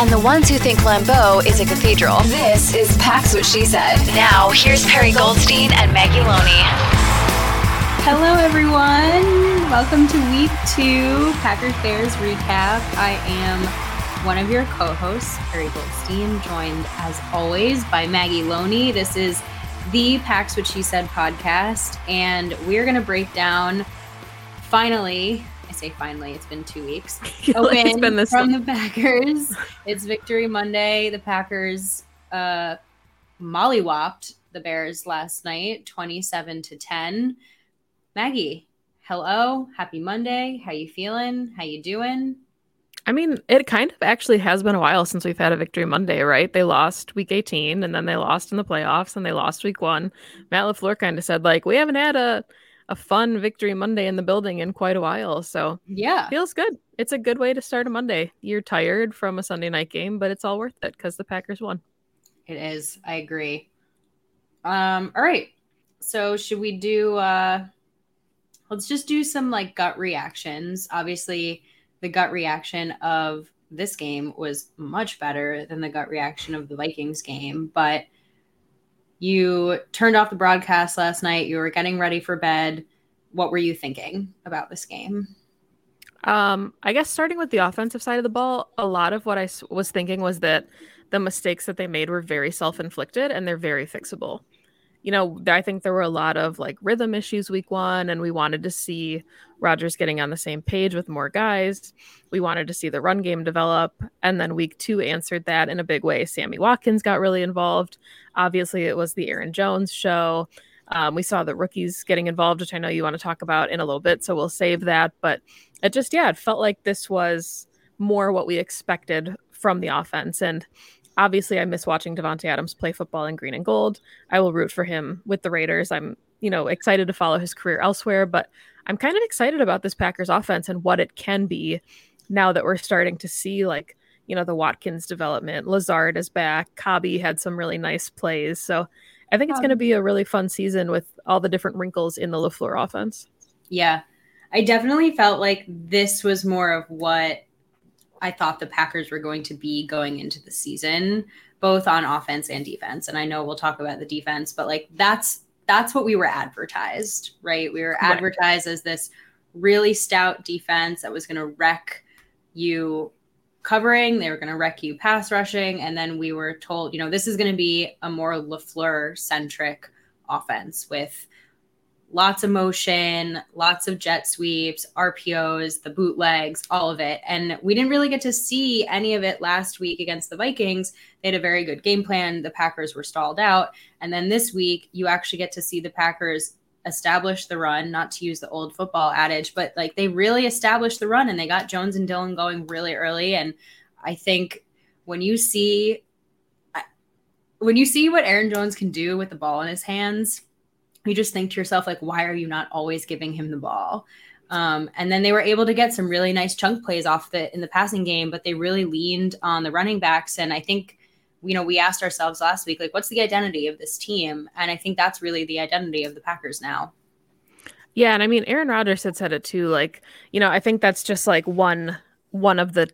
and the ones who think Lambeau is a cathedral, this is Pax What She Said. Now, here's Perri Goldstein and Maggie Loney. Hello, everyone. Welcome to week two Packers Bears recap. I am one of your co hosts, Perri Goldstein, joined as always by Maggie Loney. This is the Pax What She Said podcast, and we're going to break down finally. Say finally, it's been two weeks. A like it's win been this from long. the Packers. It's Victory Monday. The Packers uh, mollywopped the Bears last night, 27 to 10. Maggie, hello. Happy Monday. How you feeling? How you doing? I mean, it kind of actually has been a while since we've had a victory Monday, right? They lost week 18 and then they lost in the playoffs and they lost week one. Matt LaFleur kind of said, like, we haven't had a, a fun victory Monday in the building in quite a while. So Yeah. feels good. It's a good way to start a Monday. You're tired from a Sunday night game, but it's all worth it because the Packers won. It is. I agree. Um, all right. So should we do uh let's just do some like gut reactions. Obviously, the gut reaction of this game was much better than the gut reaction of the Vikings game, but you turned off the broadcast last night. You were getting ready for bed. What were you thinking about this game? Um, I guess starting with the offensive side of the ball, a lot of what I was thinking was that the mistakes that they made were very self-inflicted and they're very fixable. You know, I think there were a lot of like rhythm issues week one, and we wanted to see Rodgers getting on the same page with more guys. We wanted to see the run game develop, and then week two answered that in a big way. Sammy Watkins got really involved. Obviously, it was the Aaron Jones show. Um, we saw the rookies getting involved, which I know you want to talk about in a little bit, so we'll save that. But it just yeah it felt like this was more what we expected from the offense and obviously i miss watching Davante Adams play football in green and gold. I will root for him with the raiders. I'm you know excited to follow his career elsewhere but i'm kind of excited about this packers offense and what it can be now that we're starting to see like you know the watkins development. Lazard is back. Kabi had some really nice plays. So i think it's going to um, be a really fun season with all the different wrinkles in the LaFleur offense. Yeah. I definitely felt like this was more of what I thought the Packers were going to be going into the season, both on offense and defense. And I know we'll talk about the defense, but like that's that's what we were advertised, right? We were Right. advertised as this really stout defense that was going to wreck you covering, they were going to wreck you pass rushing, and then we were told, you know, this is going to be a more LaFleur centric offense with lots of motion, lots of jet sweeps, RPOs, the bootlegs, all of it. And we didn't really get to see any of it last week against the Vikings. They had a very good game plan. The Packers were stalled out. And then this week, you actually get to see the Packers establish the run, not to use the old football adage, but like they really established the run and they got Jones and Dillon going really early. And I think when you see when you see what Aaron Jones can do with the ball in his hands, you just think to yourself like why are you not always giving him the ball? Um, and then they were able to get some really nice chunk plays off the in the passing game but they really leaned on the running backs. And i think you know we asked ourselves last week like what's the identity of this team? And i think that's really the identity of the packers now. Yeah, and I mean Aaron Rodgers had said it too. Like, you know, I think that's just like one one of the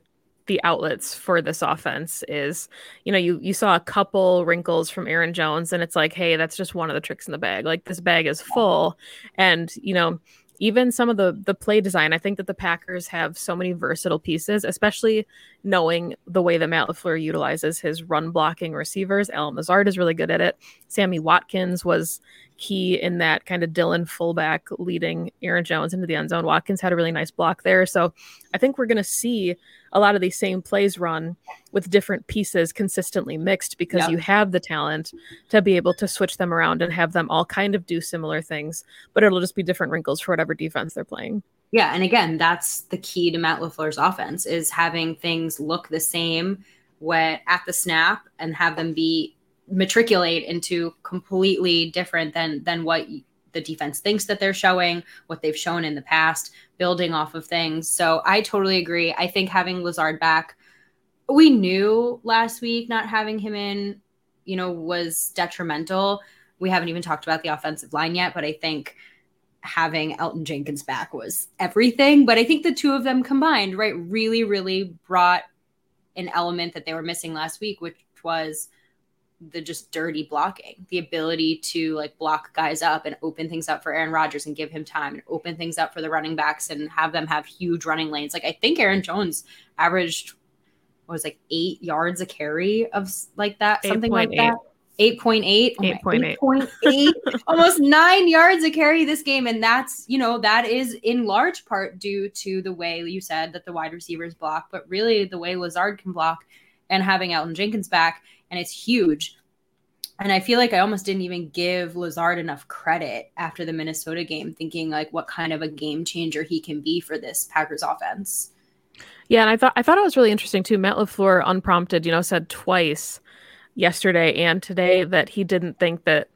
the outlets for this offense is, you know, you you saw a couple wrinkles from Aaron Jones, and it's like, hey, that's just one of the tricks in the bag. Like this bag is full, and you know, even some of the the play design, I think that the Packers have so many versatile pieces, especially knowing the way that Matt LaFleur utilizes his run blocking receivers. Allen Lazard is really good at it. Sammy Watkins was key in that kind of Dillon fullback leading Aaron Jones into the end zone. Watkins had a really nice block there. So I think we're going to see a lot of these same plays run with different pieces consistently mixed because yep. you have the talent to be able to switch them around and have them all kind of do similar things, but it'll just be different wrinkles for whatever defense they're playing. Yeah, and again, that's the key to Matt LaFleur's offense is having things look the same when at the snap and have them be matriculate into completely different than than what the defense thinks that they're showing, what they've shown in the past, building off of things. So I totally agree. I think having Lazard back, we knew last week not having him in, you know, was detrimental. We haven't even talked about the offensive line yet, but I think having Elgton Jenkins back was everything. But I think the two of them combined, right, really, really brought an element that they were missing last week, which was the just dirty blocking, the ability to like block guys up and open things up for Aaron Rodgers and give him time and open things up for the running backs and have them have huge running lanes. Like I think Aaron Jones averaged what was like eight yards a carry of like that, something 8. like 8. that. 8.8 8.8 8.8 almost 9 yards a carry this game and that's you know that is in large part due to the way you said that the wide receivers block but really the way Lazard can block and having Elgton Jenkins back and it's huge. And I feel like I almost didn't even give Lazard enough credit after the Minnesota game, thinking like what kind of a game changer he can be for this Packers offense. Yeah, and I thought I thought it was really interesting too. Matt LaFleur, unprompted, you know, said twice yesterday and today that he didn't think that,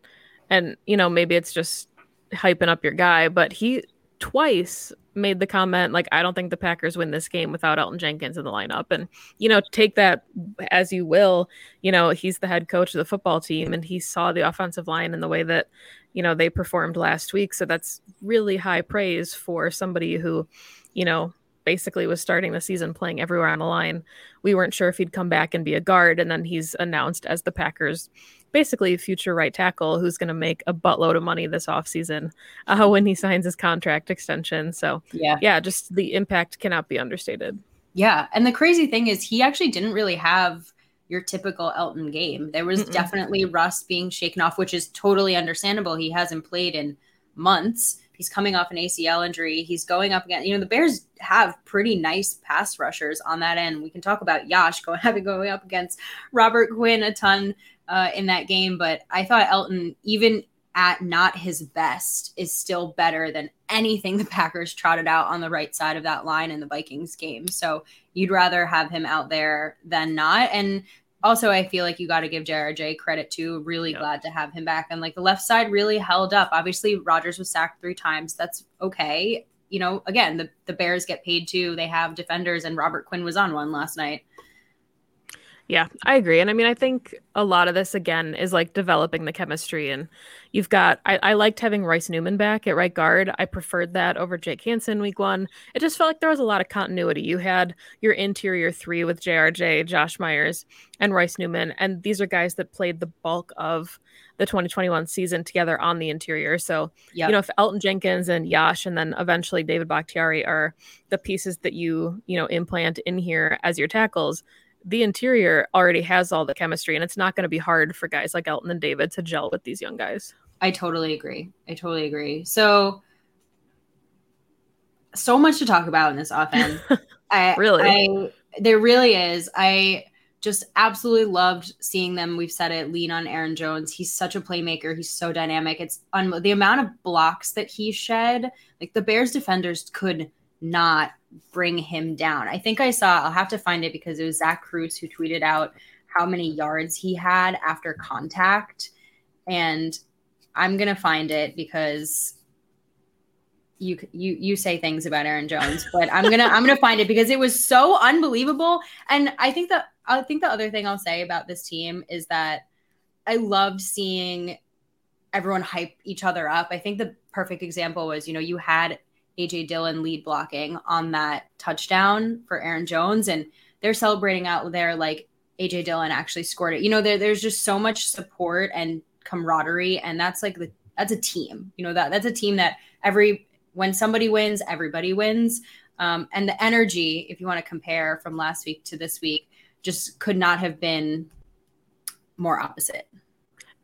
and you know, maybe it's just hyping up your guy, but he twice made the comment like I don't think the Packers win this game without Elgton Jenkins in the lineup. And you know take that as you will you know he's the head coach of the football team and he saw the offensive line in the way that you know they performed last week. So that's really high praise for somebody who you know basically was starting the season playing everywhere on the line. We weren't sure if he'd come back and be a guard. And then he's announced as the Packers basically a future right tackle who's going to make a buttload of money this offseason uh, when he signs his contract extension. So, yeah, yeah, just the impact cannot be understated. Yeah. And the crazy thing is, he actually didn't really have your typical Elgton game. There was Mm-mm. definitely rust being shaken off, which is totally understandable. He hasn't played in months. He's coming off an ACL injury. He's going up again. You know, the Bears have pretty nice pass rushers on that end. We can talk about Yosh going having going up against Robert Quinn a ton uh, in that game, but I thought Elton, even at not his best, is still better than anything the Packers trotted out on the right side of that line in the Vikings game. So you'd rather have him out there than not. And also, I feel like you got to give JRJ credit too. Really yeah. glad to have him back. And like the left side really held up. Obviously, Rodgers was sacked three times. That's okay. You know, again, the, the Bears get paid too. They have defenders, and Robert Quinn was on one last night. Yeah, I agree. And I mean, I think a lot of this again is like developing the chemistry. And you've got, I, I liked having Royce Newman back at right guard. I preferred that over Jake Hanson week one. It just felt like there was a lot of continuity. You had your interior three with JRJ, Josh Myers, and Royce Newman. And these are guys that played the bulk of the 2021 season together on the interior. So, yep. you know, if Elgton Jenkins and Yosh and then eventually David Bakhtiari are the pieces that you, you know, implant in here as your tackles, the interior already has all the chemistry and it's not going to be hard for guys like Elgton and David to gel with these young guys. I totally agree. I totally agree. So so much to talk about in this offense. I really I, there really is. I just absolutely loved seeing them. We've said it, lean on Aaron Jones. He's such a playmaker. He's so dynamic. It's un- the amount of blocks that he shed. Like the Bears defenders could not bring him down. I think I saw, I'll have to find it because it was Zach Kruse who tweeted out how many yards he had after contact. And I'm going to find it because you you you say things about Aaron Jones, but I'm going to I'm going to find it because it was so unbelievable. And I think that I think the other thing I'll say about this team is that I loved seeing everyone hype each other up. I think the perfect example was, you know, you had AJ Dillon lead blocking on that touchdown for Aaron Jones. And they're celebrating out there like AJ Dillon actually scored it. You know, there, there's just so much support and camaraderie. And that's like the that's a team. You know, that that's a team that every when somebody wins, everybody wins. Um, and the energy, if you want to compare from last week to this week, just could not have been more opposite.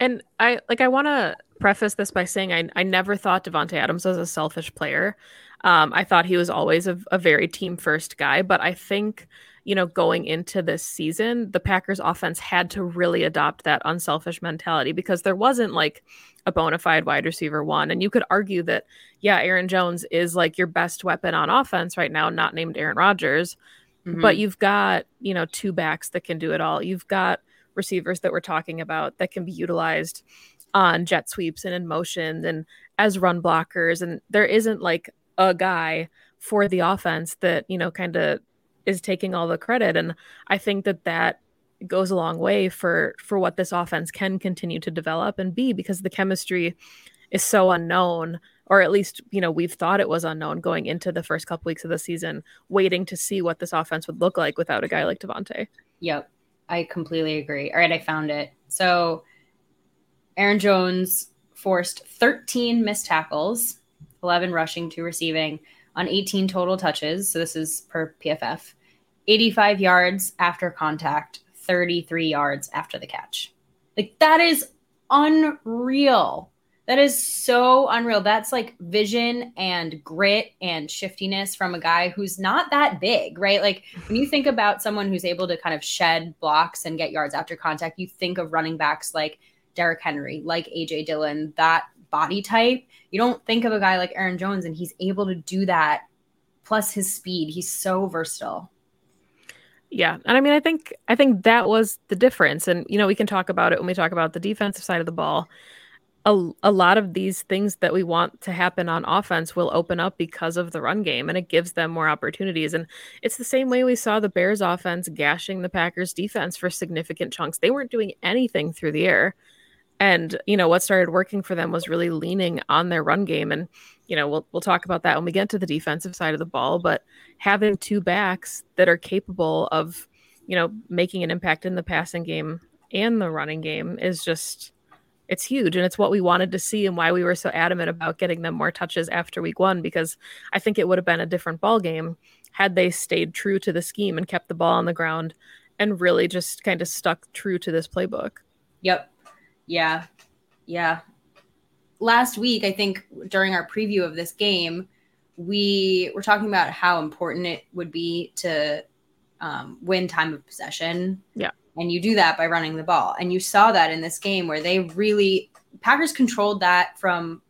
And I like I want to preface this by saying I, I never thought Davante Adams was a selfish player. Um, I thought he was always a, a very team first guy, but I think you know, going into this season, the Packers offense had to really adopt that unselfish mentality because there wasn't like a bona fide wide receiver one. And you could argue that, yeah, Aaron Jones is like your best weapon on offense right now, not named Aaron Rodgers. Mm-hmm. But you've got, you know, two backs that can do it all. You've got receivers that we're talking about that can be utilized on jet sweeps and in motion and as run blockers. And there isn't like a guy for the offense that, you know, kind of is taking all the credit and i think that that goes a long way for for what this offense can continue to develop and be because the chemistry is so unknown or at least you know we've thought it was unknown going into the first couple weeks of the season waiting to see what this offense would look like without a guy like Davante. Yep. I completely agree. All right, I found it. So Aaron Jones forced 13 missed tackles, 11 rushing, to receiving, on 18 total touches. So this is per PFF. 85 yards after contact, 33 yards after the catch. Like that is unreal. That is so unreal. That's like vision and grit and shiftiness from a guy who's not that big, right? Like when you think about someone who's able to kind of shed blocks and get yards after contact, you think of running backs like Derrick Henry, like AJ Dillon, that body type. You don't think of a guy like Aaron Jones, and he's able to do that. Plus his speed, he's so versatile. Yeah, and I mean, I think I think that was the difference, and you know, we can talk about it when we talk about the defensive side of the ball. A, a lot of these things that we want to happen on offense will open up because of the run game and it gives them more opportunities and it's the same way we saw the bears offense gashing the packers defense for significant chunks they weren't doing anything through the air and you know what started working for them was really leaning on their run game and you know we'll we'll talk about that when we get to the defensive side of the ball but having two backs that are capable of you know making an impact in the passing game and the running game is just it's huge and it's what we wanted to see and why we were so adamant about getting them more touches after week 1 because I think it would have been a different ball game had they stayed true to the scheme and kept the ball on the ground and really just kind of stuck true to this playbook. Yep. Yeah. Yeah. Last week, I think during our preview of this game, we were talking about how important it would be to um, win time of possession. Yeah. And you do that by running the ball. And you saw that in this game where they really, Packers controlled that from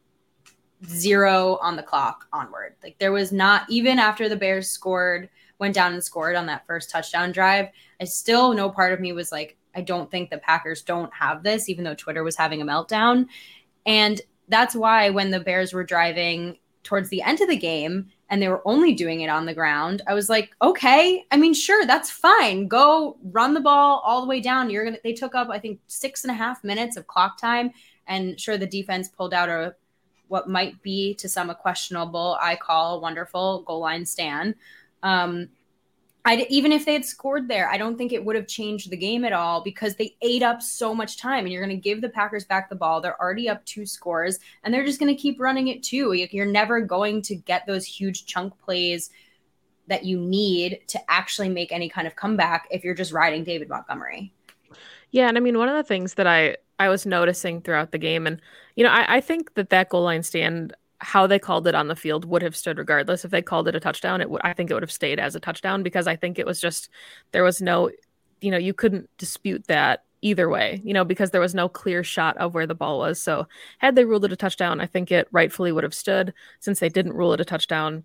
zero on the clock onward. Like there was not, even after the Bears scored, went down and scored on that first touchdown drive, I still, no part of me was like, I don't think the Packers don't have this, even though Twitter was having a meltdown. And that's why when the Bears were driving towards the end of the game and they were only doing it on the ground, I was like, okay, I mean, sure, that's fine. Go run the ball all the way down. You're gonna they took up, I think, six and a half minutes of clock time. And sure, the defense pulled out a what might be to some a questionable, I call wonderful goal line stand. Um, I even if they had scored there, I don't think it would have changed the game at all because they ate up so much time. And you're going to give the Packers back the ball. They're already up two scores, and they're just going to keep running it too. You're never going to get those huge chunk plays that you need to actually make any kind of comeback if you're just riding David Montgomery. Yeah, and I mean one of the things that I I was noticing throughout the game, and you know I, I think that that goal line stand how they called it on the field would have stood regardless. If they called it a touchdown, it would I think it would have stayed as a touchdown because I think it was just there was no, you know, you couldn't dispute that either way, you know, because there was no clear shot of where the ball was. So had they ruled it a touchdown, I think it rightfully would have stood. Since they didn't rule it a touchdown,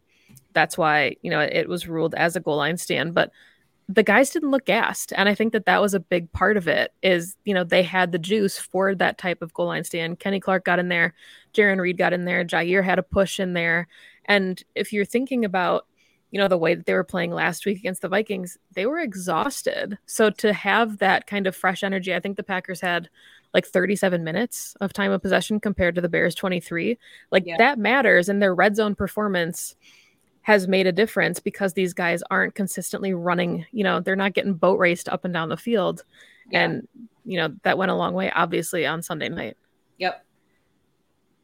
that's why you know it was ruled as a goal line stand. But the guys didn't look gassed and i think that that was a big part of it is you know they had the juice for that type of goal line stand kenny clark got in there Jarran Reed got in there Jair had a push in there and if you're thinking about you know the way that they were playing last week against the vikings they were exhausted so to have that kind of fresh energy i think the packers had like 37 minutes of time of possession compared to the bears 23 like yeah. that matters and their red zone performance has made a difference because these guys aren't consistently running, you know, they're not getting boat raced up and down the field. Yeah. And, you know, that went a long way, obviously, on Sunday night. Yep.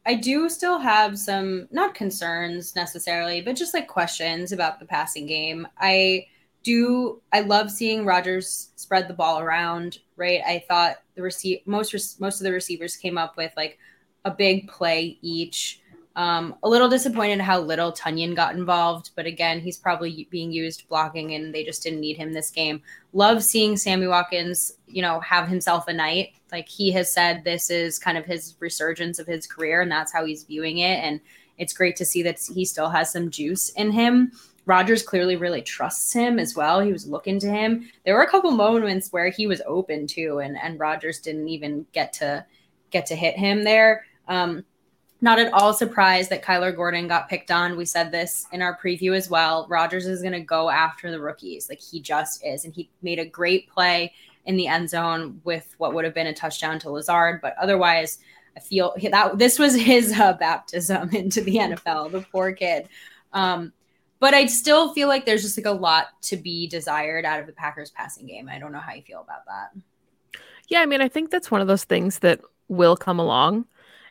I do still have some, not concerns necessarily, but just like questions about the passing game. I do, I love seeing Rodgers spread the ball around, right? I thought the receive most, most of the receivers came up with like a big play each. Um, a little disappointed how little Tonyan got involved, but again, he's probably being used blocking, and they just didn't need him this game. Love seeing Sammy Watkins, you know, have himself a night. Like he has said, this is kind of his resurgence of his career, and that's how he's viewing it. And it's great to see that he still has some juice in him. Rodgers clearly really trusts him as well. He was looking to him. There were a couple moments where he was open too, and and Rodgers didn't even get to get to hit him there. Um, not at all surprised that Kyler Gordon got picked on. We said this in our preview as well. Rodgers is going to go after the rookies. Like he just is. And he made a great play in the end zone with what would have been a touchdown to Lazard. But otherwise, I feel that this was his uh, baptism into the NFL, the poor kid. Um, but I still feel like there's just like a lot to be desired out of the Packers passing game. I don't know how you feel about that. Yeah, I mean, I think that's one of those things that will come along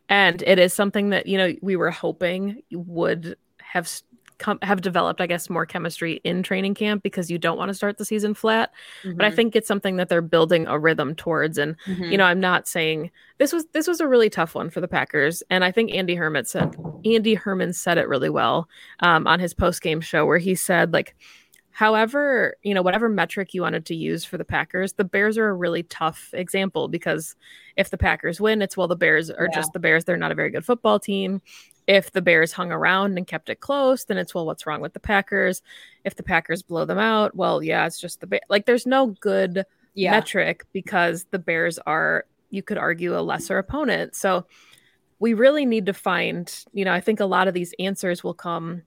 and it is something that you know we were hoping would have come have developed i guess more chemistry in training camp because you don't want to start the season flat mm-hmm. but i mm-hmm. think it's something that they're building a rhythm towards and mm-hmm. you know i'm not saying this was this was a really tough one for the packers and i think andy herman said andy herman said it really well um, on his post-game show where he said like However, you know, whatever metric you wanted to use for the Packers, the Bears are a really tough example because if the Packers win, it's well, the Bears are yeah. just the Bears. They're not a very good football team. If the Bears hung around and kept it close, then it's well, what's wrong with the Packers? If the Packers blow them out, well, yeah, it's just the Bears. Like, there's no good yeah. metric because the Bears are, you could argue, a lesser opponent. So we really need to find, you know, I think a lot of these answers will come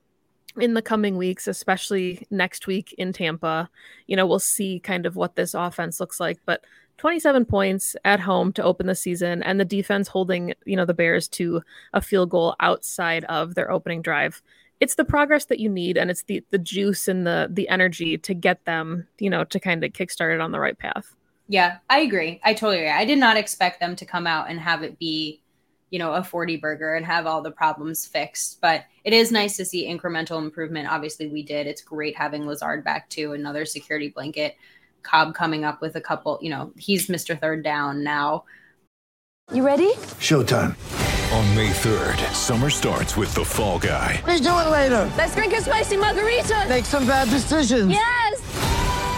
in the coming weeks, especially next week in Tampa. You know, we'll see kind of what this offense looks like, but 27 points at home to open the season and the defense holding, you know, the Bears to a field goal outside of their opening drive. It's the progress that you need and it's the the juice and the the energy to get them, you know, to kind of kickstart it on the right path. Yeah, I agree. I totally agree. I did not expect them to come out and have it be you know, a 40 burger and have all the problems fixed. But it is nice to see incremental improvement. Obviously, we did. It's great having Lazard back too, another security blanket. Cobb coming up with a couple, you know, he's Mr. Third Down now. You ready? Showtime. On May 3rd, summer starts with The Fall Guy. Let's do it later. Let's drink a spicy margarita. Make some bad decisions. Yes.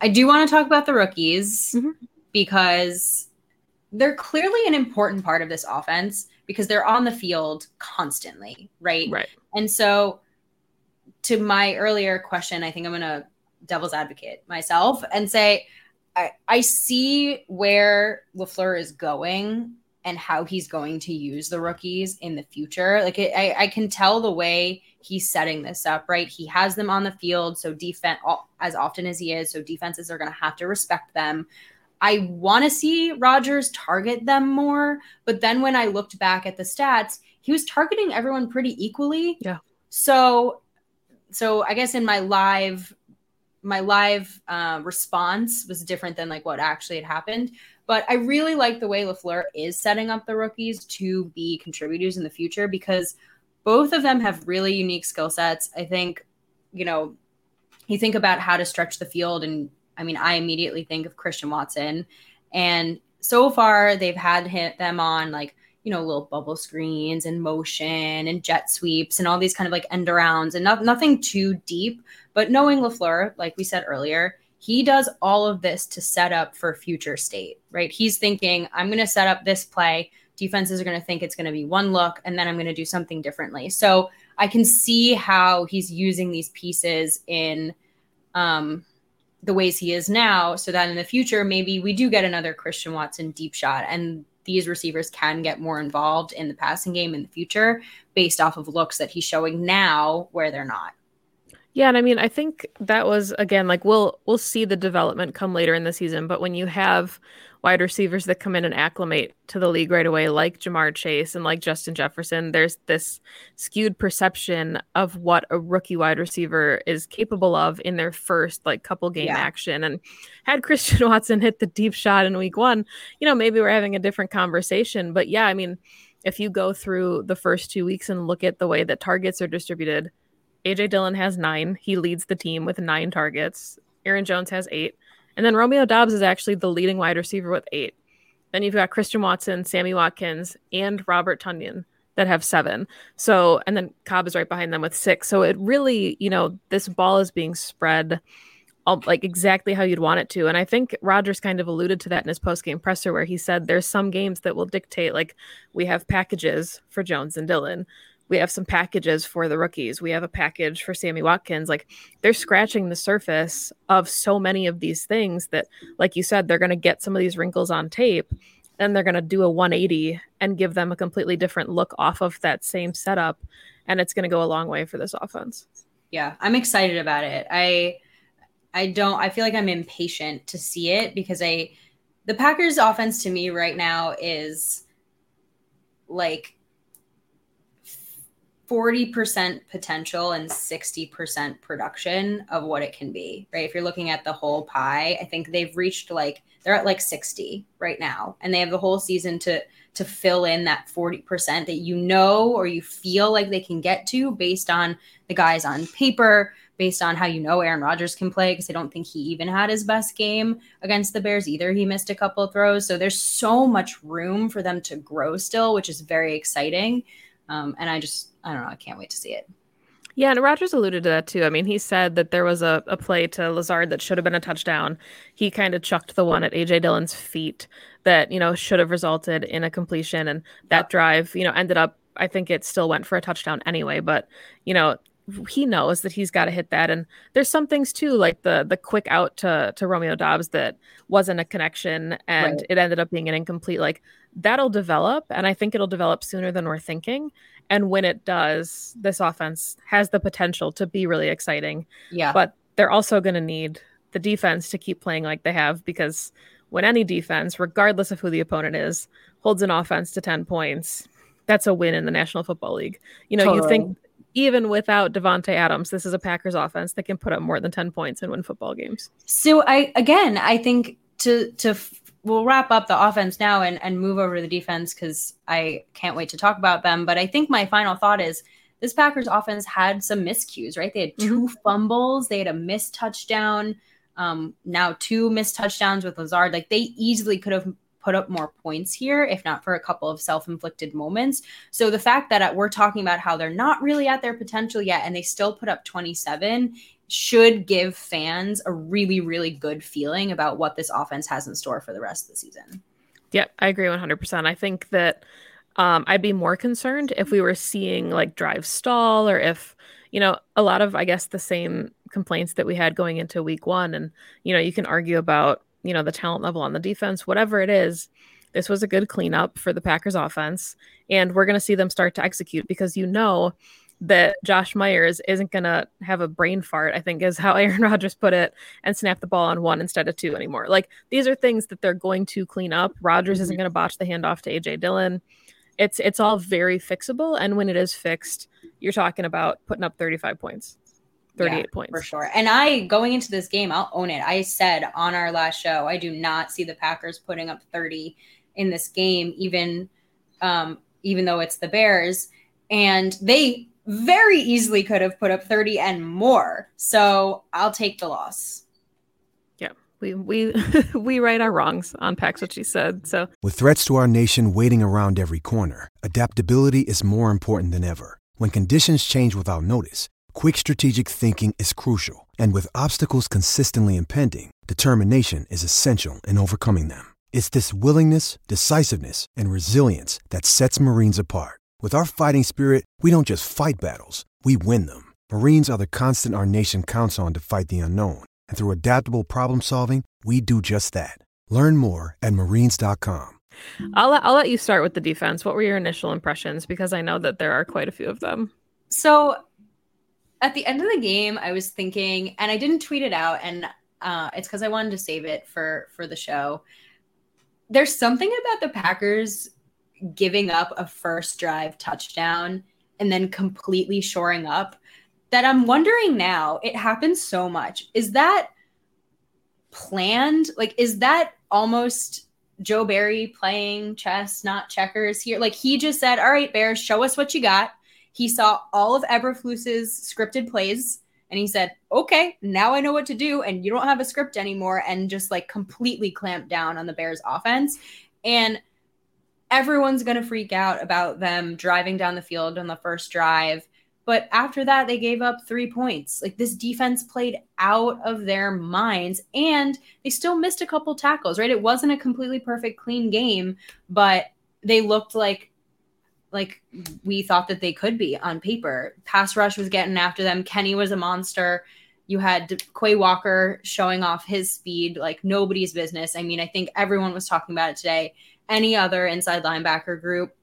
I do want to talk about the rookies mm-hmm. because they're clearly an important part of this offense because they're on the field constantly, right? Right. And so, to my earlier question, I think I'm going to devil's advocate myself and say, I, I see where LaFleur is going and how he's going to use the rookies in the future. Like, it, I, I can tell the way he's setting this up, right? He has them on the field, so defense as often as he is, so defenses are going to have to respect them. I want to see Rodgers target them more, but then when I looked back at the stats, he was targeting everyone pretty equally. Yeah. So, so I guess in my live, my live uh, response was different than like what actually had happened. But I really like the way LaFleur is setting up the rookies to be contributors in the future because both of them have really unique skill sets. I think, you know, you think about how to stretch the field, and I mean, I immediately think of Christian Watson. And so far, they've had him, them on like, you know, little bubble screens and motion and jet sweeps and all these kind of like end arounds and not, nothing too deep. But knowing LaFleur, like we said earlier, he does all of this to set up for future state, right? He's thinking, I'm going to set up this play defenses are going to think it's going to be one look and then I'm going to do something differently. So I can see how he's using these pieces in um the ways he is now so that in the future maybe we do get another Christian Watson deep shot and these receivers can get more involved in the passing game in the future based off of looks that he's showing now where they're not. Yeah, and I mean, I think that was again like we'll we'll see the development come later in the season, but when you have wide receivers that come in and acclimate to the league right away, like Ja'Marr Chase and like Justin Jefferson, there's this skewed perception of what a rookie wide receiver is capable of in their first like couple game yeah. action. And had Christian Watson hit the deep shot in week one, you know, maybe we're having a different conversation. But yeah, I mean, if you go through the first two weeks and look at the way that targets are distributed, AJ Dillon has nine. He leads the team with nine targets. Aaron Jones has eight. And then Romeo Doubs is actually the leading wide receiver with eight. Then you've got Christian Watson, Sammy Watkins, and Robert Tonyan that have seven. So, and then Cobb is right behind them with six. So it really, you know, this ball is being spread all, like exactly how you'd want it to. And I think Rodgers kind of alluded to that in his post game presser where he said there's some games that will dictate, like, we have packages for Jones and Dillon we have some packages for the rookies. We have a package for Sammy Watkins. Like they're scratching the surface of so many of these things that, like you said, they're going to get some of these wrinkles on tape and they're going to do a 180 and give them a completely different look off of that same setup. And it's going to go a long way for this offense. Yeah, I'm excited about it. I, I don't, I feel like I'm impatient to see it because I, the Packers offense to me right now is like 40% potential and 60% production of what it can be, right? If you're looking at the whole pie, I think they've reached like they're at like 60 right now and they have the whole season to to fill in that 40% that you know or you feel like they can get to based on the guys on paper, based on how you know Aaron Rodgers can play because I don't think he even had his best game against the Bears either. He missed a couple of throws. So there's so much room for them to grow still, which is very exciting. Um, and I just, I don't know, I can't wait to see it. Yeah, and Rodgers alluded to that too. I mean, he said that there was a, a play to Lazard that should have been a touchdown. He kind of chucked the one at AJ Dillon's feet that, you know, should have resulted in a completion. And that drive, you know, ended up, I think it still went for a touchdown anyway. But, you know, he knows that he's got to hit that. And there's some things too, like the the quick out to to Romeo Doubs that wasn't a connection and right. it ended up being an incomplete. Like that'll develop, and I think it'll develop sooner than we're thinking. And when it does, this offense has the potential to be really exciting. Yeah. But they're also going to need the defense to keep playing like they have because when any defense, regardless of who the opponent is, holds an offense to 10 points, that's a win in the National Football League. You know, totally. you think even without Davante Adams, this is a Packers offense that can put up more than 10 points and win football games. So I again, I think to to we'll wrap up the offense now and, and move over to the defense because I can't wait to talk about them. But I think my final thought is this Packers offense had some miscues, right? They had 2 mm-hmm. fumbles, they had a missed touchdown, um, now two missed touchdowns with Lazard. Like they easily could have put up more points here, if not for a couple of self inflicted moments. So the fact that we're talking about how they're not really at their potential yet and they still put up 27 should give fans a really, really good feeling about what this offense has in store for the rest of the season. Yeah, I agree 100%. I think that um, I'd be more concerned if we were seeing like drive stall or if, you know, a lot of, I guess, the same complaints that we had going into week one. And, you know, you can argue about, you know, the talent level on the defense, whatever it is. This was a good cleanup for the Packers offense. And we're going to see them start to execute because, you know, that Josh Myers isn't going to have a brain fart, I think is how Aaron Rodgers put it, and snap the ball on one instead of two anymore. Like these are things that they're going to clean up. Rodgers isn't mm-hmm. going to botch the handoff to AJ Dillon. It's it's all very fixable, and when it is fixed, you're talking about putting up 35 points. 38 yeah, points. For sure. And I, going into this game, I'll own it. I said on our last show, I do not see the Packers putting up 30 in this game, even um, even though it's the Bears. And they very easily could have put up 30 and more. So I'll take the loss. Yeah, we we we right our wrongs on Packs what she said. So with threats to our nation waiting around every corner, adaptability is more important than ever. When conditions change without notice, quick strategic thinking is crucial. And with obstacles consistently impending, determination is essential in overcoming them. It's this willingness, decisiveness, and resilience that sets Marines apart. With our fighting spirit, we don't just fight battles, we win them. Marines are the constant our nation counts on to fight the unknown. And through adaptable problem solving, we do just that. Learn more at marines.com. I'll let, I'll let you start with the defense. What were your initial impressions? Because I know that there are quite a few of them. So at the end of the game, I was thinking, and I didn't tweet it out, and uh, it's because I wanted to save it for for the show. There's something about the Packers giving up a first drive touchdown and then completely shoring up that I'm wondering now. It happens so much. Is that planned? Like, is that almost Joe Barry playing chess, not checkers here? Like, he just said, All right, Bears, show us what you got. He saw all of Eberflus's scripted plays and he said, Okay, now I know what to do. And you don't have a script anymore. And just like completely clamped down on the Bears offense. And everyone's going to freak out about them driving down the field on the first drive. But after that, they gave up three points. Like this defense played out of their minds and they still missed a couple tackles, right? It wasn't a completely perfect, clean game, but they looked like like we thought that they could be on paper. Pass rush was getting after them. Kenny was a monster. You had Quay Walker showing off his speed like nobody's business. I mean, I think everyone was talking about it today any other inside linebacker group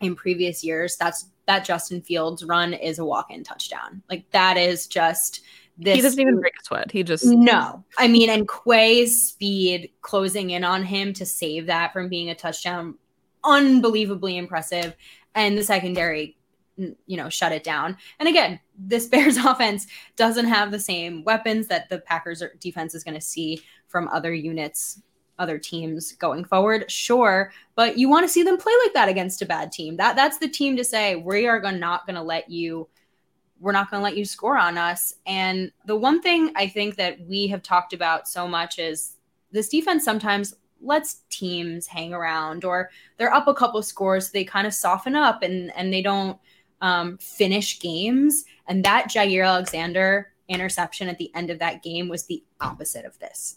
in previous years, that's that Justin Fields run is a walk-in touchdown. Like that is just this. He doesn't even break a sweat. He just no. I mean, and Quay's speed closing in on him to save that from being a touchdown, unbelievably impressive. And the secondary, you know, shut it down. And again, this Bears offense doesn't have the same weapons that the Packers er, defense is going to see from other units other teams going forward sure but you want to see them play like that against a bad team that that's the team to say we are gonna, not going to let you we're not going to let you score on us and the one thing i think that we have talked about so much is this defense sometimes lets teams hang around or they're up a couple scores so they kind of soften up and and they don't um, finish games and that jaire alexander interception at the end of that game was the opposite of this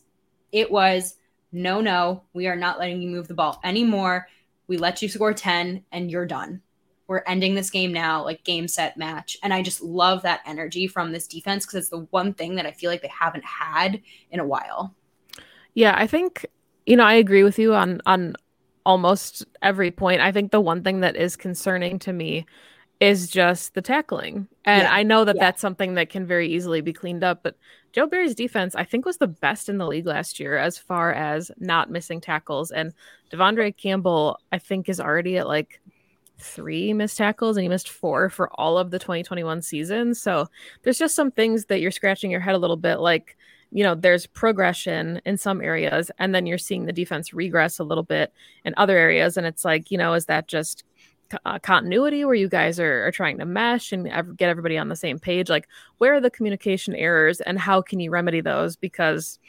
it was no, no, we are not letting you move the ball anymore. We let you score 10 and you're done. We're ending this game now, like game set match. And I just love that energy from this defense because it's the one thing that I feel like they haven't had in a while. Yeah, I think you know, I agree with you on on almost every point. I think the one thing that is concerning to me is just the tackling. And yeah. I know that yeah. that's something that can very easily be cleaned up, but Joe Barry's defense, I think, was the best in the league last year as far as not missing tackles. And De'Vondre Campbell, I think, is already at like three missed tackles and he missed four for all of the 2021 season. So there's just some things that you're scratching your head a little bit like, you know, there's progression in some areas, and then you're seeing the defense regress a little bit in other areas. And it's like, you know, is that just uh, continuity where you guys are, are trying to mesh and ev- get everybody on the same page like where are the communication errors and how can you remedy those because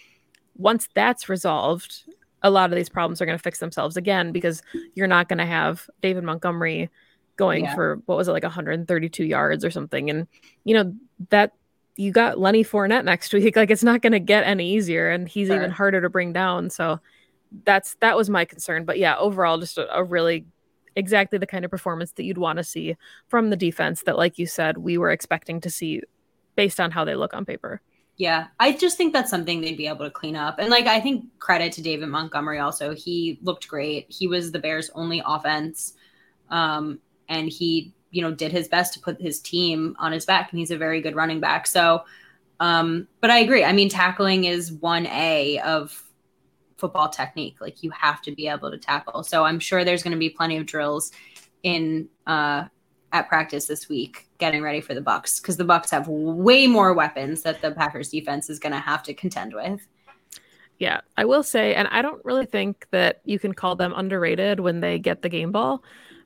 once that's resolved a lot of these problems are going to fix themselves again because you're not going to have david montgomery going yeah. for what was it like 132 yards or something and you know that you got lenny Fournette next week like it's not going to get any easier and he's sure. even harder to bring down so that's that was my concern but yeah overall just a, a really exactly the kind of performance that you'd want to see from the defense that, like you said, we were expecting to see based on how they look on paper. Yeah, I just think that's something they'd be able to clean up. And like I think credit to David Montgomery also. He looked great. He was the Bears' only offense. Um, and he, you know, did his best to put his team on his back and he's a very good running back. So um, but I agree. I mean, tackling is 1A of football technique. Like you have to be able to tackle. So I'm sure there's going to be plenty of drills in uh, at practice this week, getting ready for the Bucks because the Bucks have way more weapons that the Packers defense is going to have to contend with. Yeah, I will say, and I don't really think that you can call them underrated when they get the game ball,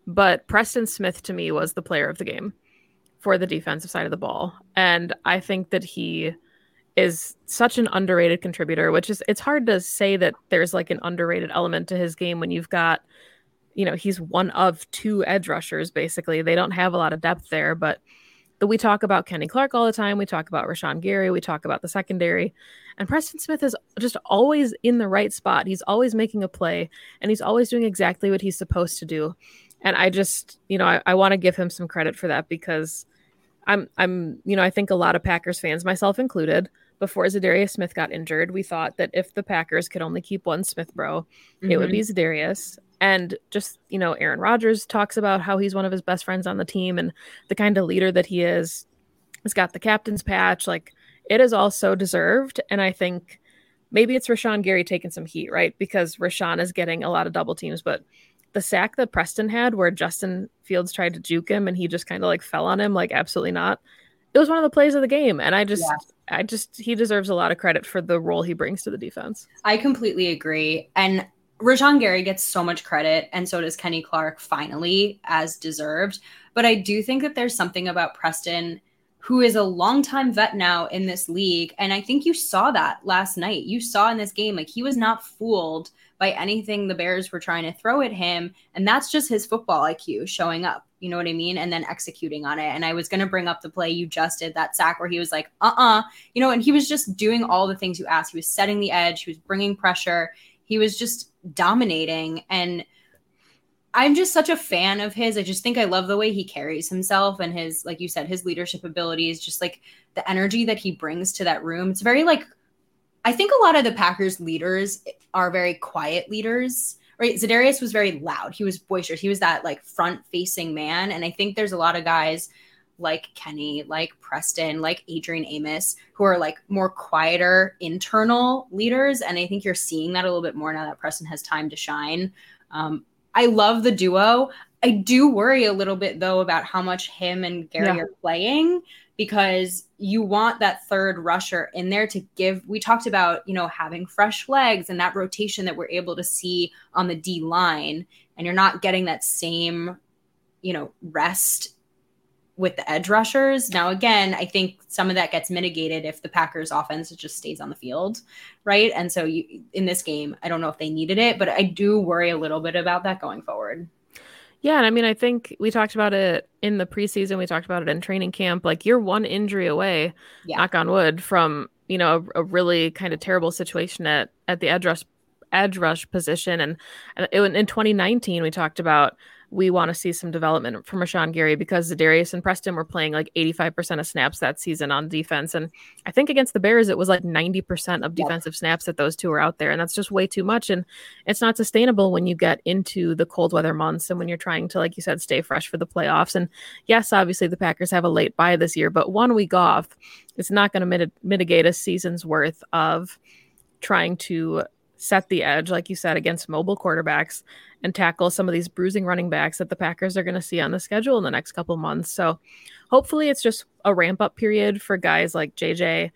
but Preston Smith to me was the player of the game for the defensive side of the ball. And I think that he is such an underrated contributor, which is it's hard to say that there's like an underrated element to his game when you've got, you know, he's one of two edge rushers basically. They don't have a lot of depth there, but we talk about Kenny Clark all the time. We talk about Rashan Gary. We talk about the secondary. And Preston Smith is just always in the right spot. He's always making a play and he's always doing exactly what he's supposed to do. And I just, you know, I, I want to give him some credit for that because I'm I'm, you know, I think a lot of Packers fans, myself included, before Za'Darius Smith got injured, we thought that if the Packers could only keep one Smith bro, mm-hmm. it would be Mm-hmm. Za'Darius. And just, you know, Aaron Rodgers talks about how he's one of his best friends on the team and the kind of leader that he is. He's got the captain's patch. Like it is all so deserved. And I think maybe it's Rashan Gary taking some heat, right? Because Rashan is getting a lot of double teams, but the sack that Preston had where Justin Fields tried to juke him and he just kind of like fell on him, like absolutely not. It was one of the plays of the game. And I just I just he deserves a lot of credit for the role he brings to the defense. I completely agree. And Rashan Gary gets so much credit, and so does Kenny Clark, finally, as deserved. But I do think that there's something about Preston, who is a longtime vet now in this league. And I think you saw that last night. You saw in this game, like he was not fooled by anything the Bears were trying to throw at him. And that's just his football IQ showing up. You know what I mean? And then executing on it. And I was going to bring up the play you just did, that sack where he was like, uh uh-uh. uh, you know, and he was just doing all the things you asked. He was setting the edge, he was bringing pressure, he was just dominating. And I'm just such a fan of his. I just think I love the way he carries himself and his, like you said, his leadership abilities, just like the energy that he brings to that room. It's very like, I think a lot of the Packers leaders are very quiet leaders, right? Za'Darius was very loud. He was boisterous. He was that like front facing man. And I think there's a lot of guys like Kenny, like Preston, like Adrian Amos, who are like more quieter internal leaders. And I think you're seeing that a little bit more now that Preston has time to shine. Um, I love the duo. I do worry a little bit though about how much him and Gary Yeah. are playing because you want that third rusher in there to give we talked about, you know, having fresh legs and that rotation that we're able to see on the D line and you're not getting that same, you know, rest with the edge rushers. Now, again, I think some of that gets mitigated if the Packers offense just stays on the field, right? And so you, in this game, I don't know if they needed it, but I do worry a little bit about that going forward. Yeah, and I mean, I think we talked about it in the preseason. We talked about it in training camp. Like you're one injury away, Yeah. knock on wood, from you know a, a really kind of terrible situation at at the edge rush edge rush position. And, and it, in 2019, we talked about we want to see some development from Rashan Gary because Darius and Preston were playing like 85% of snaps that season on defense. And I think against the Bears, it was like 90% of defensive snaps that those two were out there. And that's just way too much. And it's not sustainable when you get into the cold weather months and when you're trying to, like you said, stay fresh for the playoffs. And yes, obviously the Packers have a late bye this year, but one week off, it's not going to mitigate a season's worth of trying to set the edge, like you said, against mobile quarterbacks and tackle some of these bruising running backs that the Packers are going to see on the schedule in the next couple months. So hopefully it's just a ramp up period for guys like JJ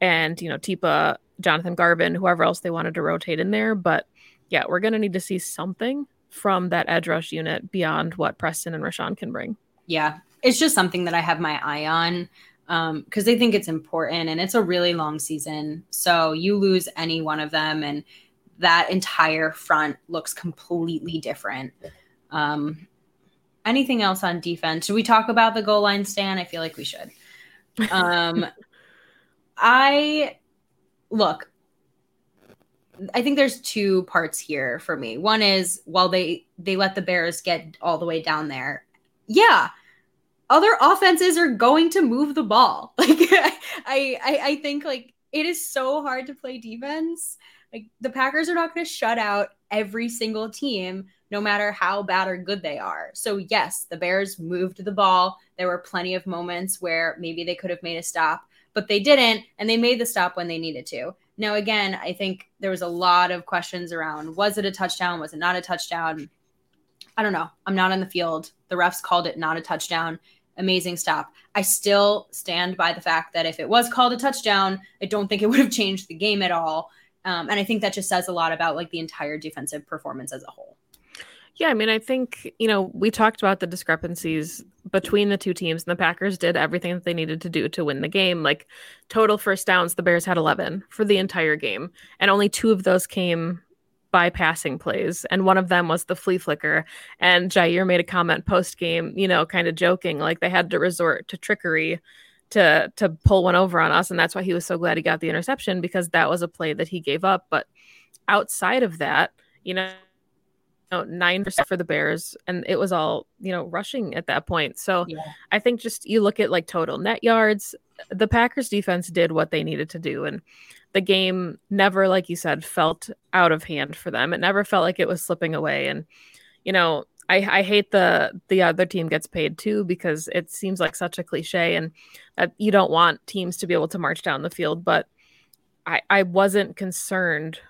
and, you know, Tipa, Jonathan Garvin, whoever else they wanted to rotate in there. But yeah, we're going to need to see something from that edge rush unit beyond what Preston and Rashan can bring. Yeah, it's just something that I have my eye on um, because they think it's important and it's a really long season. So you lose any one of them, and that entire front looks completely different. Um, anything else on defense? Should we talk about the goal line stand? I feel like we should. Um, I look. I think there's two parts here for me. One is while they they let the Bears get all the way down there, yeah, other offenses are going to move the ball. Like I, I, I think like it is so hard to play defense. Like the Packers are not going to shut out every single team, no matter how bad or good they are. So yes, the Bears moved the ball. There were plenty of moments where maybe they could have made a stop, but they didn't, and they made the stop when they needed to. Now, again, I think there was a lot of questions around was it a touchdown? Was it not a touchdown? I don't know. I'm not on the field. The refs called it not a touchdown. Amazing stop. I still stand by the fact that if it was called a touchdown, I don't think it would have changed the game at all. Um, and I think that just says a lot about like the entire defensive performance as a whole. Yeah, I mean, I think, you know, we talked about the discrepancies between the two teams, and the Packers did everything that they needed to do to win the game. Like, total first downs, the Bears had 11 for the entire game, and only two of those came by passing plays, and one of them was the flea flicker. And Jaire made a comment post game, you know, kind of joking, like they had to resort to trickery to to pull one over on us, and that's why he was so glad he got the interception because that was a play that he gave up. But outside of that, you know, nine percent for the Bears, and it was all you know rushing at that point. So Yeah. I think just you look at like total net yards, the Packers defense did what they needed to do and the game never like you said felt out of hand for them. It never felt like it was slipping away and you know, I, I hate the the other team gets paid too because it seems like such a cliche and that you don't want teams to be able to march down the field, but I, I wasn't concerned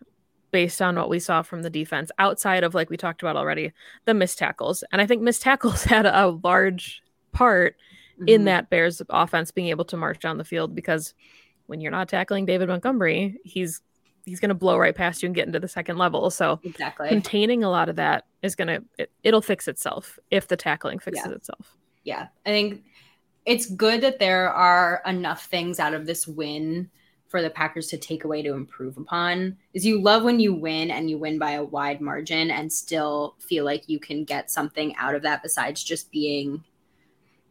based on what we saw from the defense outside of like we talked about already the missed tackles and i think missed tackles had a large part mm-hmm. in that bears offense being able to march down the field because when you're not tackling david montgomery he's he's going to blow right past you and get into the second level. So exactly. containing a lot of that is going to it, it'll fix itself if the tackling fixes Yeah. itself. Yeah i think it's good that there are enough things out of this win for the packers to take away to improve upon is you love when you win and you win by a wide margin and still feel like you can get something out of that besides just being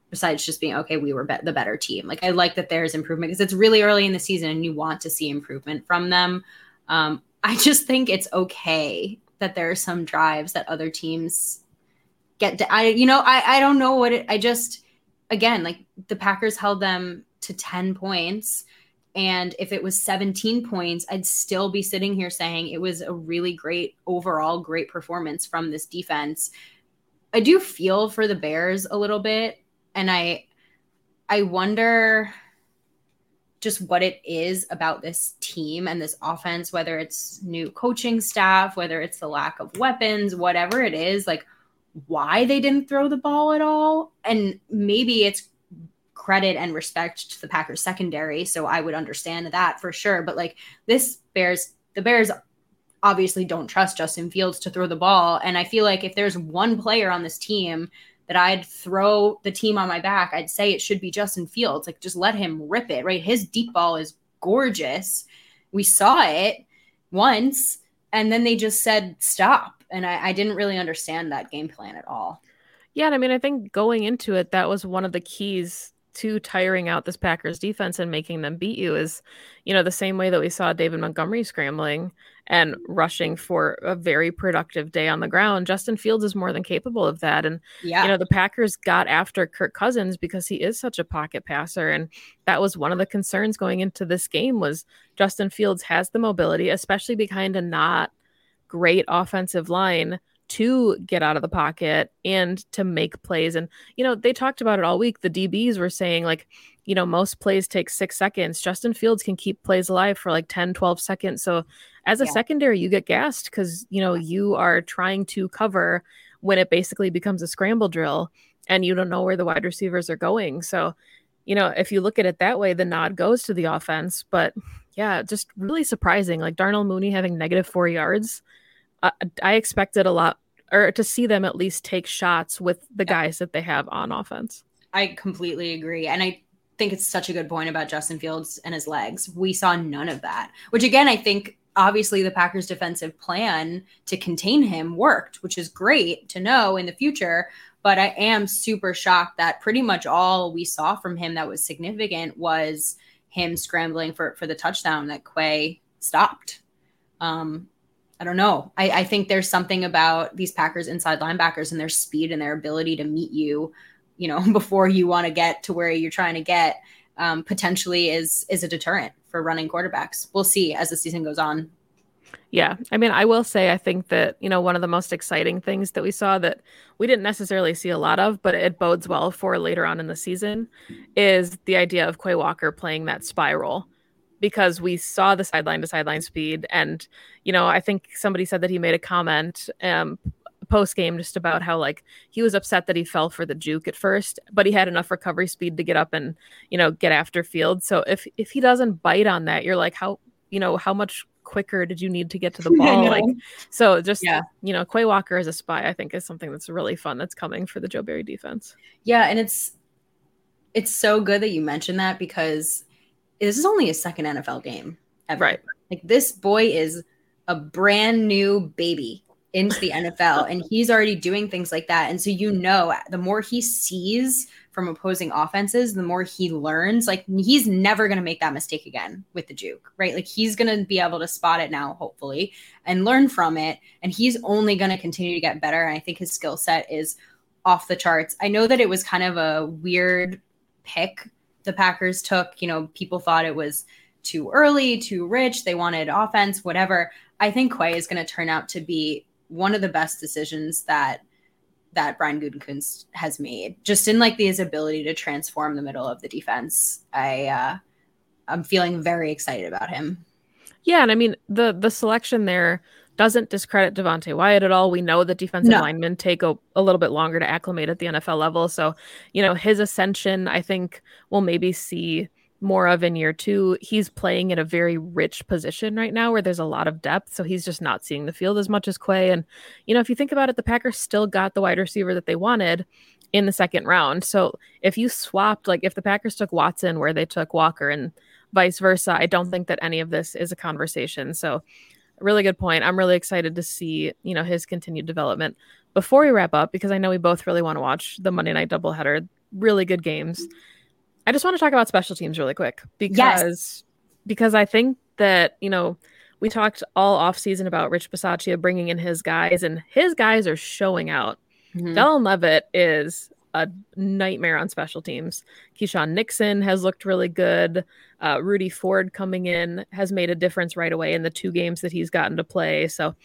besides just being okay we were be- the better team. Like i like that there's improvement because it's really early in the season and you want to see improvement from them um, i just think it's okay that there are some drives that other teams get to, i you know i i don't know what it i just again like the packers held them to 10 points. And if it was 17 points i'd still be sitting here saying it was a really great overall great performance from this defense. I do feel for the bears a little bit. And i i wonder just what it is about this team and this offense whether it's new coaching staff whether it's the lack of weapons whatever it is like why they didn't throw the ball at all. And maybe it's credit and respect to the Packers secondary so I would understand that for sure. But like this Bears the Bears obviously don't trust Justin Fields to throw the ball. And I feel like if there's one player on this team that I'd throw the team on my back I'd say it should be Justin Fields. Like just let him rip it right? His deep ball is gorgeous. We saw it once and then they just said stop. And I, I didn't really understand that game plan at all. Yeah, and I mean, I think going into it, that was one of the keys to tiring out this Packers defense and making them beat you is, you know, the same way that we saw David Montgomery scrambling and rushing for a very productive day on the ground. Justin Fields is more than capable of that. And, yeah you know, the Packers got after Kirk Cousins because he is such a pocket passer. And that was one of the concerns going into this game was Justin Fields has the mobility, especially behind a not great offensive line to get out of the pocket and to make plays. And, you know, they talked about it all week. The DBs were saying, like, you know, most plays take six seconds. Justin Fields can keep plays alive for like 10, 12 seconds. So as a Yeah. secondary, you get gassed because, you know, you are trying to cover when it basically becomes a scramble drill and you don't know where the wide receivers are going. So, you know, if you look at it that way, the nod goes to the offense. But yeah, just really surprising. Like Darnell Mooney having negative four yards. I, I expected a lot, or to see them at least take shots with the guys that they have on offense. I completely agree. And I think it's such a good point about Justin Fields and his legs. We saw none of that, which again, I think obviously the Packers' defensive plan to contain him worked, which is great to know in the future. But I am super shocked that pretty much all we saw from him that was significant was him scrambling for, for the touchdown that Quay stopped. Um, I don't know. I, I think there's something about these Packers inside linebackers and their speed and their ability to meet you you know before you want to get to where you're trying to get um, potentially is is a deterrent for running quarterbacks we'll see as the season goes on Yeah. I mean, I will say, I think that, you know, one of the most exciting things that we saw that we didn't necessarily see a lot of, but it bodes well for later on in the season is the idea of Quay Walker playing that spy role because we saw the sideline to sideline speed. And, you know, I think somebody said that he made a comment um, post game just about how, like, he was upset that he fell for the juke at first, but he had enough recovery speed to get up and, you know, get after field. So if, if he doesn't bite on that, you're like, how, you know, how much quicker did you need to get to the ball? like, so just Yeah. you know, Quay Walker as a spy, I think, is something that's really fun that's coming for the Joe Barry defense. yeah and it's it's so good that you mentioned that because this is only his second nfl game ever Right. like this boy is a brand new baby into the NFL and he's already doing things like that. And so you know the more he sees from opposing offenses, the more he learns. Like he's never going to make that mistake again with the juke, right? Like he's going to be able to spot it now hopefully and learn from it and he's only going to continue to get better and I think his skill set is off the charts. I know that it was kind of a weird pick the Packers took. You know, people thought it was too early, too rich. They wanted offense, whatever. I think Quay is going to turn out to be one of the best decisions that that Brian Gutekunst has made, just in like his ability to transform the middle of the defense. I uh, I'm feeling very excited about him. Yeah, and I mean the the selection there doesn't discredit Devonte Wyatt at all. We know that defensive no. linemen take a, a little bit longer to acclimate at the NFL level. So, you know, his ascension, I think, we'll maybe see more of in year two. He's playing in a very rich position right now where there's a lot of depth. So he's just not seeing the field as much as Quay. And, you know, if you think about it, the Packers still got the wide receiver that they wanted in the second round. So if you swapped, like if the Packers took Watson where they took Walker and vice versa, I don't think that any of this is a conversation. So, really good point. I'm really excited to see, you know, his continued development. Before we wrap up, because I know we both really want to watch the Monday night doubleheader, really good games. I just want to talk about special teams really quick because yes. because I think that you know we talked all off season about Rich Bisaccia bringing in his guys, and his guys are showing out. mm hmm Leavitt is a nightmare on special teams. Keisean Nixon has looked really good. Uh, Rudy Ford coming in has made a difference right away in the two games that he's gotten to play. So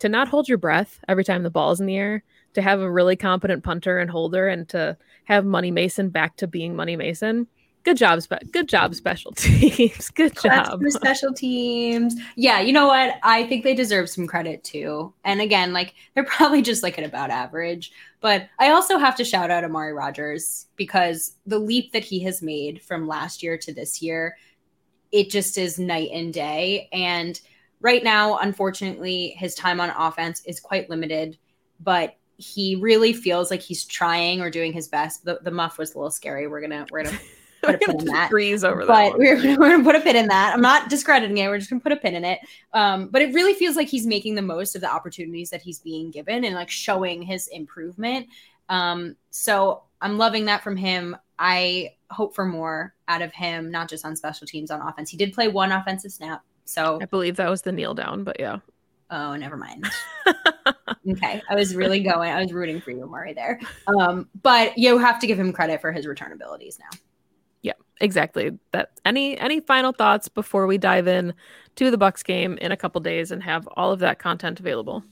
to not hold your breath every time the ball's in the air to have a really competent punter and holder and to have Money Mason back to being Money Mason. Good job, spe- good job, special teams. good job, special teams. Yeah, you know what? I think they deserve some credit too. And again, like they're probably just like at about average. But I also have to shout out Amari Rodgers because the leap that he has made from last year to this year, it just is night and day. And right now, unfortunately, his time on offense is quite limited. But he really feels like he's trying or doing his best. The, the muff was a little scary. We're gonna we're gonna put a pin in that. Over but. We're, we're gonna put a pin in that. I'm not discrediting it. We're just gonna put a pin in it. Um, but it really feels like he's making the most of the opportunities that he's being given and like showing his improvement. Um, so I'm loving that from him. I hope for more out of him, not just on special teams, on offense. He did play one offensive snap. So I believe that was the kneel down, but yeah. Oh, never mind. okay. I was really going, I was rooting for you, Murray, there. Um, but you have to give him credit for his return abilities now. Exactly. That any any final thoughts before we dive in to the Bucks game in a couple days and have all of that content available?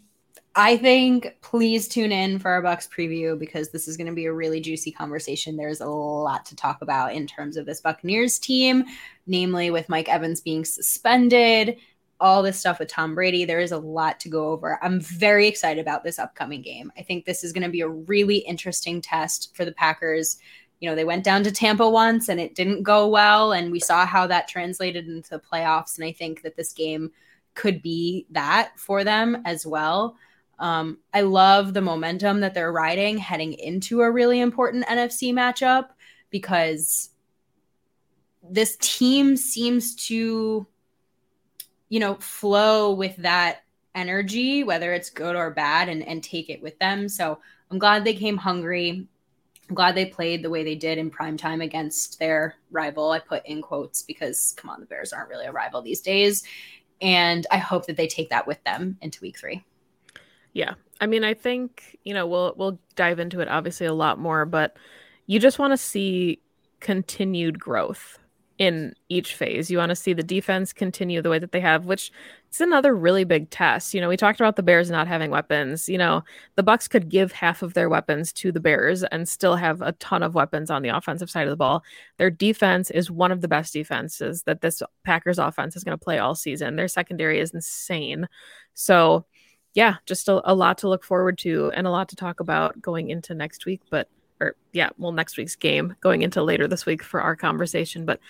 I think please tune in for our Bucks preview because this is going to be a really juicy conversation. There's a lot to talk about in terms of this Buccaneers team, namely with Mike Evans being suspended, all this stuff with Tom Brady. There is a lot to go over. I'm very excited about this upcoming game. I think this is going to be a really interesting test for the Packers. You know, they went down to Tampa once and it didn't go well, and we saw how that translated into the playoffs. And I think that this game could be that for them as well. Um, I love the momentum that they're riding heading into a really important NFC matchup because this team seems to you know, flow with that energy, whether it's good or bad, and, and take it with them. So I'm glad they came hungry. I'm glad they played the way they did in prime time against their rival. I put in quotes because, come on, the Bears aren't really a rival these days. And I hope that they take that with them into week three. Yeah. I mean, I think, you know, we'll we'll dive into it obviously a lot more, but you just want to see continued growth in each phase. You want to see the defense continue the way that they have, which is another really big test. You know, we talked about the Bears not having weapons. You know, the Bucks could give half of their weapons to the Bears and still have a ton of weapons on the offensive side of the ball. Their defense is one of the best defenses that this Packers offense is going to play all season. Their secondary is insane. So, yeah, just a, a lot to look forward to and a lot to talk about going into next week, but or yeah, well, next week's game going into later this week for our conversation. But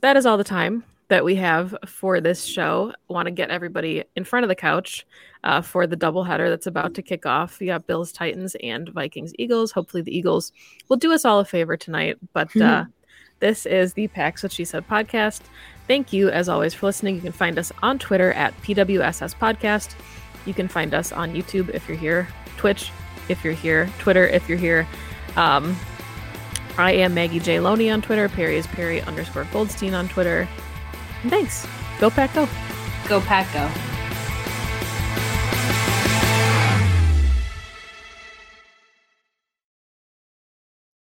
that is all the time that we have for this show. Want to get everybody in front of the couch uh, for the doubleheader that's about to kick off. You got Bills, Titans, and Vikings, Eagles. Hopefully, the Eagles will do us all a favor tonight. But uh, this is the Packs What She Said podcast. Thank you, as always, for listening. You can find us on Twitter at PWSS Podcast. You can find us on YouTube if you're here, Twitch if you're here, Twitter if you're here. Um, I am Maggie J. Loney on Twitter. Perri is Perri underscore Goldstein on Twitter. And thanks. Go Pack Go. Go Pack Go.